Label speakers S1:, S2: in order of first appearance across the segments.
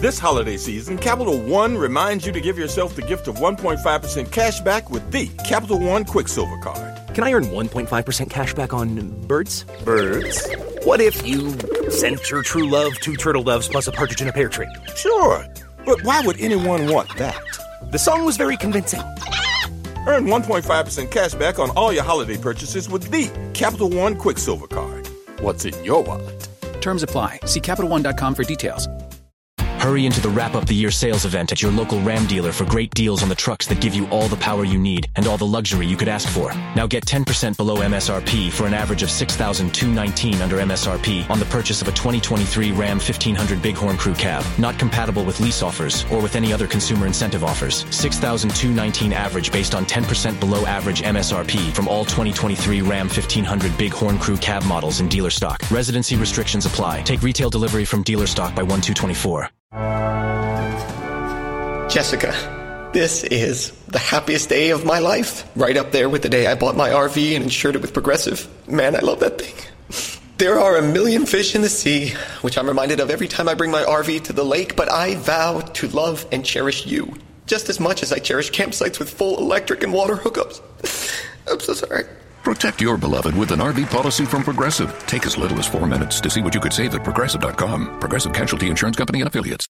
S1: This holiday season, Capital One reminds you to give yourself the gift of 1.5% cash back with the Capital One Quicksilver Card.
S2: Can I earn 1.5% cash back on birds?
S1: Birds?
S2: What if you sent your true love two turtle doves plus a partridge in a pear tree?
S1: Sure, but why would anyone want that?
S2: The song was very convincing.
S1: Earn 1.5% cash back on all your holiday purchases with the Capital One Quicksilver Card. What's in your wallet?
S3: Terms apply. See CapitalOne.com for details.
S4: Hurry into the Wrap Up the Year sales event at your local Ram dealer for great deals on the trucks that give you all the power you need and all the luxury you could ask for. Now get 10% below MSRP for an average of 6219 under MSRP on the purchase of a 2023 Ram 1500 Bighorn Crew cab. Not compatible with lease offers or with any other consumer incentive offers. 6219 average based on 10% below average MSRP from all 2023 Ram 1500 Bighorn Crew cab models in dealer stock. Residency restrictions apply. Take retail delivery from dealer stock by 1224.
S5: Jessica, this is the happiest day of my life. Right up there with the day I bought my RV and insured it with Progressive. Man, I love that thing. There are a million fish in the sea, which I'm reminded of every time I bring my RV to the lake, but I vow to love and cherish you just as much as I cherish campsites with full electric and water hookups. I'm so sorry.
S6: Protect your beloved with an RV policy from Progressive. Take as little as four minutes to see what you could save at progressive.com. Progressive Casualty Insurance Company and Affiliates.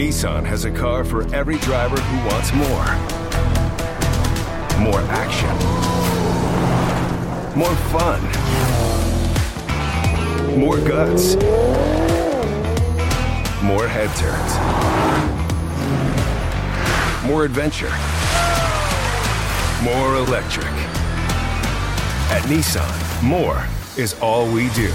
S7: Nissan has a car for every driver who wants more. More action. More fun. More guts. More head turns. More adventure. More electric. At Nissan, more is all we do.